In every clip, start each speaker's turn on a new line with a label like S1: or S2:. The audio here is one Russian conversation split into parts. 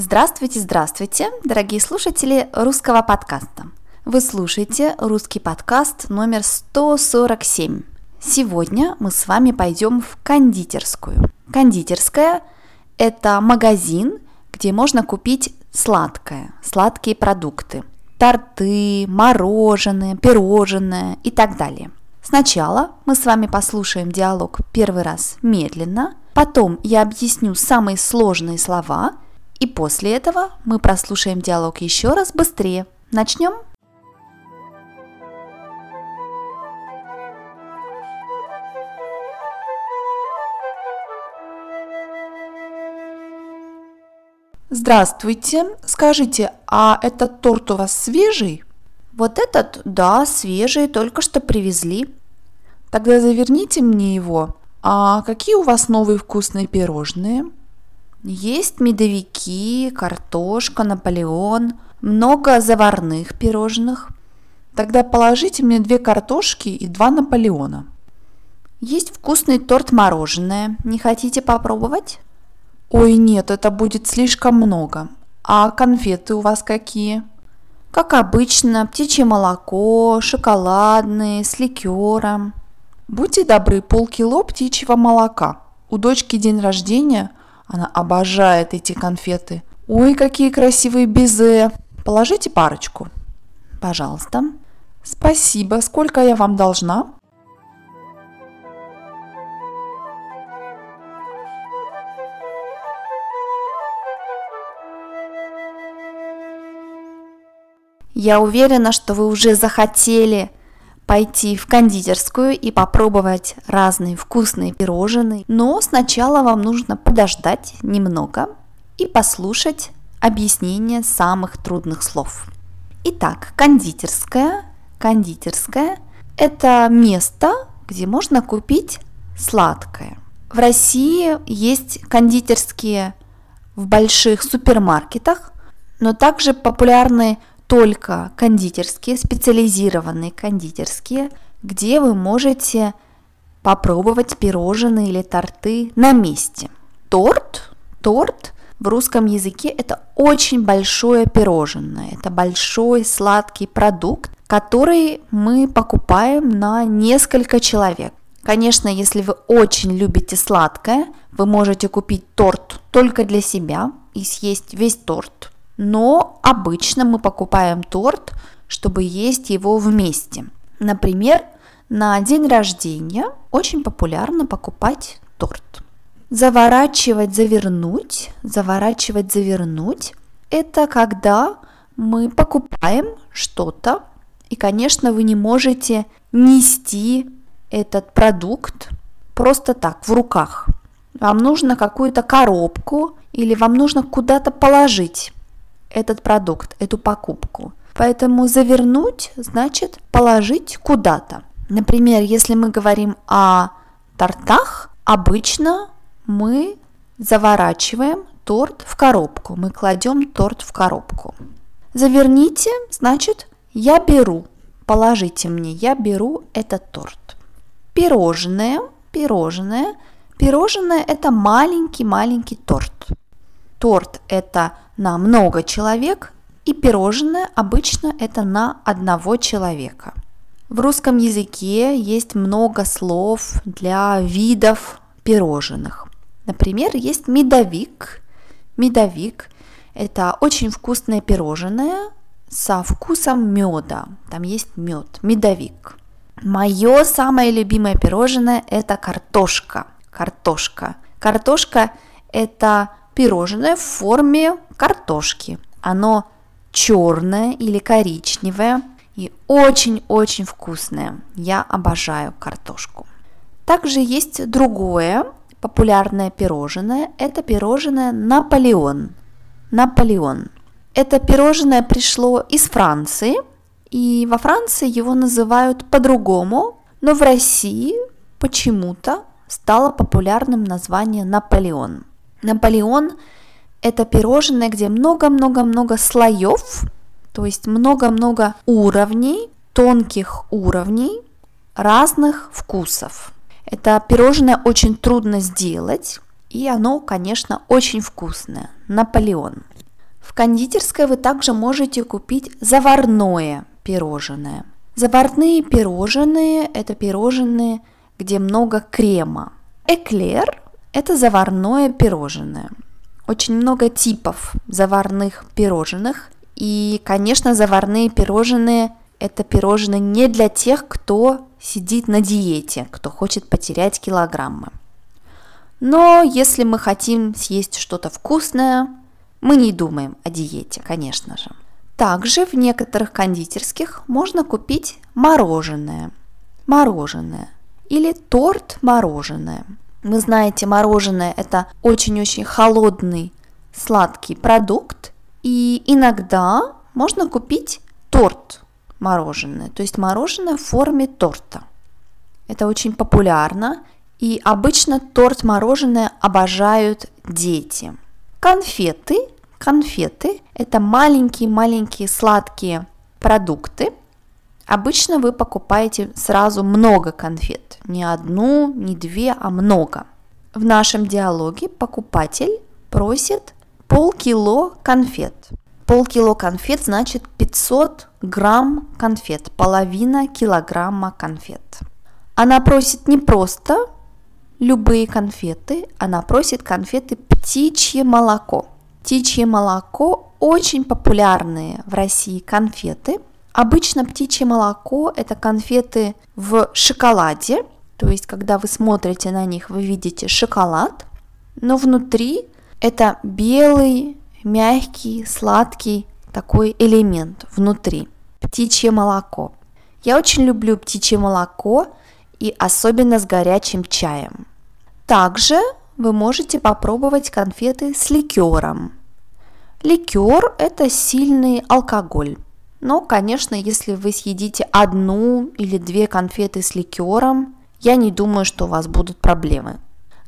S1: Здравствуйте, здравствуйте, дорогие слушатели русского подкаста. Вы слушаете русский подкаст номер 147. Сегодня мы с вами пойдем в кондитерскую. Кондитерская – это магазин, где можно купить сладкое, сладкие продукты. Торты, мороженое, пирожное и так далее. Сначала мы с вами послушаем диалог первый раз медленно, потом я объясню самые сложные слова – и после этого мы прослушаем диалог еще раз быстрее. Начнем?
S2: Здравствуйте. Скажите, а этот торт у вас свежий?
S1: Вот этот, да, свежий, только что привезли.
S2: Тогда заверните мне его. А какие у вас новые вкусные пирожные?
S1: Есть медовики, картошка, Наполеон, много заварных пирожных.
S2: Тогда положите мне две картошки и два Наполеона.
S1: Есть вкусный торт мороженое. Не хотите попробовать?
S2: Ой, нет, это будет слишком много. А конфеты у вас какие?
S1: Как обычно, птичье молоко, шоколадные, с ликером.
S2: Будьте добры, полкило птичьего молока. У дочки день рождения, она обожает эти конфеты. Ой, какие красивые безе. Положите парочку.
S1: Пожалуйста.
S2: Спасибо. Сколько я вам должна?
S1: Я уверена, что вы уже захотели пойти в кондитерскую и попробовать разные вкусные пирожные. Но сначала вам нужно подождать немного и послушать объяснение самых трудных слов. Итак, кондитерская. Кондитерская – это место, где можно купить сладкое. В России есть кондитерские в больших супермаркетах, но также популярны только кондитерские, специализированные кондитерские, где вы можете попробовать пирожные или торты на месте. Торт, торт в русском языке это очень большое пирожное, это большой сладкий продукт, который мы покупаем на несколько человек. Конечно, если вы очень любите сладкое, вы можете купить торт только для себя и съесть весь торт но обычно мы покупаем торт, чтобы есть его вместе. Например, на день рождения очень популярно покупать торт. Заворачивать, завернуть, заворачивать, завернуть – это когда мы покупаем что-то, и, конечно, вы не можете нести этот продукт просто так в руках. Вам нужно какую-то коробку или вам нужно куда-то положить этот продукт, эту покупку. Поэтому завернуть значит положить куда-то. Например, если мы говорим о тортах, обычно мы заворачиваем торт в коробку. Мы кладем торт в коробку. Заверните, значит, я беру. Положите мне, я беру этот торт. Пирожное, пирожное. Пирожное – это маленький-маленький торт. Торт – это на много человек, и пирожное обычно это на одного человека. В русском языке есть много слов для видов пирожных. Например, есть медовик. Медовик – это очень вкусное пирожное со вкусом меда. Там есть мед, медовик. Мое самое любимое пирожное – это картошка. Картошка. Картошка – это пирожное в форме картошки. Оно черное или коричневое и очень-очень вкусное. Я обожаю картошку. Также есть другое популярное пирожное. Это пирожное Наполеон. Наполеон. Это пирожное пришло из Франции, и во Франции его называют по-другому, но в России почему-то стало популярным название Наполеон. Наполеон – это пирожное, где много-много-много слоев, то есть много-много уровней, тонких уровней разных вкусов. Это пирожное очень трудно сделать, и оно, конечно, очень вкусное. Наполеон. В кондитерской вы также можете купить заварное пирожное. Заварные пирожные – это пирожные, где много крема. Эклер – это заварное пирожное. Очень много типов заварных пирожных. И, конечно, заварные пирожные – это пирожные не для тех, кто сидит на диете, кто хочет потерять килограммы. Но если мы хотим съесть что-то вкусное, мы не думаем о диете, конечно же. Также в некоторых кондитерских можно купить мороженое. Мороженое. Или торт мороженое. Вы знаете, мороженое это очень-очень холодный сладкий продукт. И иногда можно купить торт мороженое, то есть мороженое в форме торта. Это очень популярно, и обычно торт мороженое обожают дети. Конфеты. Конфеты – это маленькие-маленькие сладкие продукты. Обычно вы покупаете сразу много конфет. Не одну, не две, а много. В нашем диалоге покупатель просит полкило конфет. Полкило конфет значит 500 грамм конфет, половина килограмма конфет. Она просит не просто любые конфеты, она просит конфеты птичье молоко. Птичье молоко очень популярные в России конфеты. Обычно птичье молоко – это конфеты в шоколаде, то есть когда вы смотрите на них, вы видите шоколад, но внутри это белый, мягкий, сладкий такой элемент внутри. Птичье молоко. Я очень люблю птичье молоко и особенно с горячим чаем. Также вы можете попробовать конфеты с ликером. Ликер – это сильный алкоголь. Но, конечно, если вы съедите одну или две конфеты с ликером, я не думаю, что у вас будут проблемы.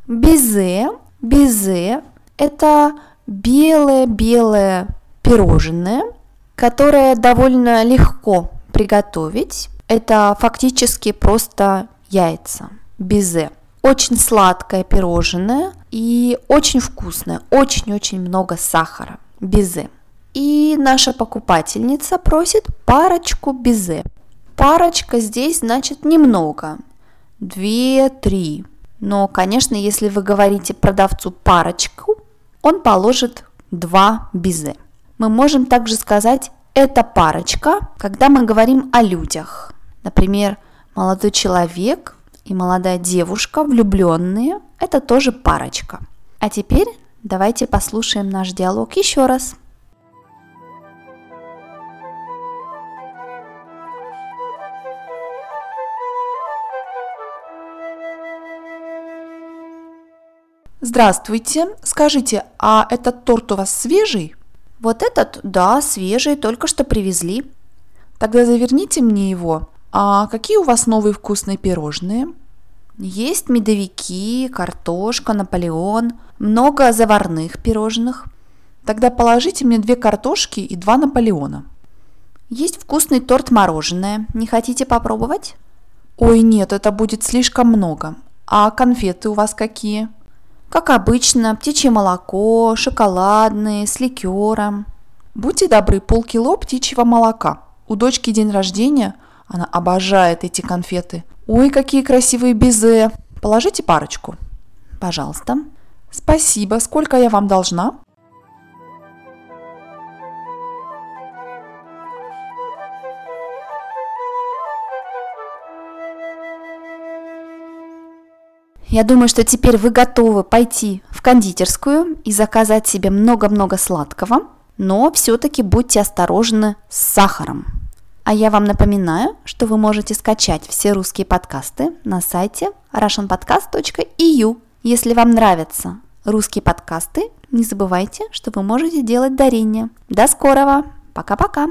S1: Безе. Безе – это белое-белое пирожное, которое довольно легко приготовить. Это фактически просто яйца. Безе. Очень сладкое пирожное и очень вкусное, очень-очень много сахара, безе. И наша покупательница просит парочку безе. Парочка здесь значит немного, две-три. Но, конечно, если вы говорите продавцу парочку, он положит два безе. Мы можем также сказать «это парочка», когда мы говорим о людях. Например, молодой человек и молодая девушка, влюбленные, это тоже парочка. А теперь давайте послушаем наш диалог еще раз.
S2: Здравствуйте. Скажите, а этот торт у вас свежий?
S1: Вот этот, да, свежий, только что привезли.
S2: Тогда заверните мне его. А какие у вас новые вкусные пирожные?
S1: Есть медовики, картошка, Наполеон, много заварных пирожных.
S2: Тогда положите мне две картошки и два Наполеона.
S1: Есть вкусный торт мороженое. Не хотите попробовать?
S2: Ой, нет, это будет слишком много. А конфеты у вас какие?
S1: Как обычно, птичье молоко, шоколадные, с ликером.
S2: Будьте добры, полкило птичьего молока. У дочки день рождения, она обожает эти конфеты. Ой, какие красивые безе. Положите парочку.
S1: Пожалуйста.
S2: Спасибо. Сколько я вам должна?
S1: Я думаю, что теперь вы готовы пойти в кондитерскую и заказать себе много-много сладкого, но все-таки будьте осторожны с сахаром. А я вам напоминаю, что вы можете скачать все русские подкасты на сайте russianpodcast.eu. Если вам нравятся русские подкасты, не забывайте, что вы можете делать дарение. До скорого! Пока-пока!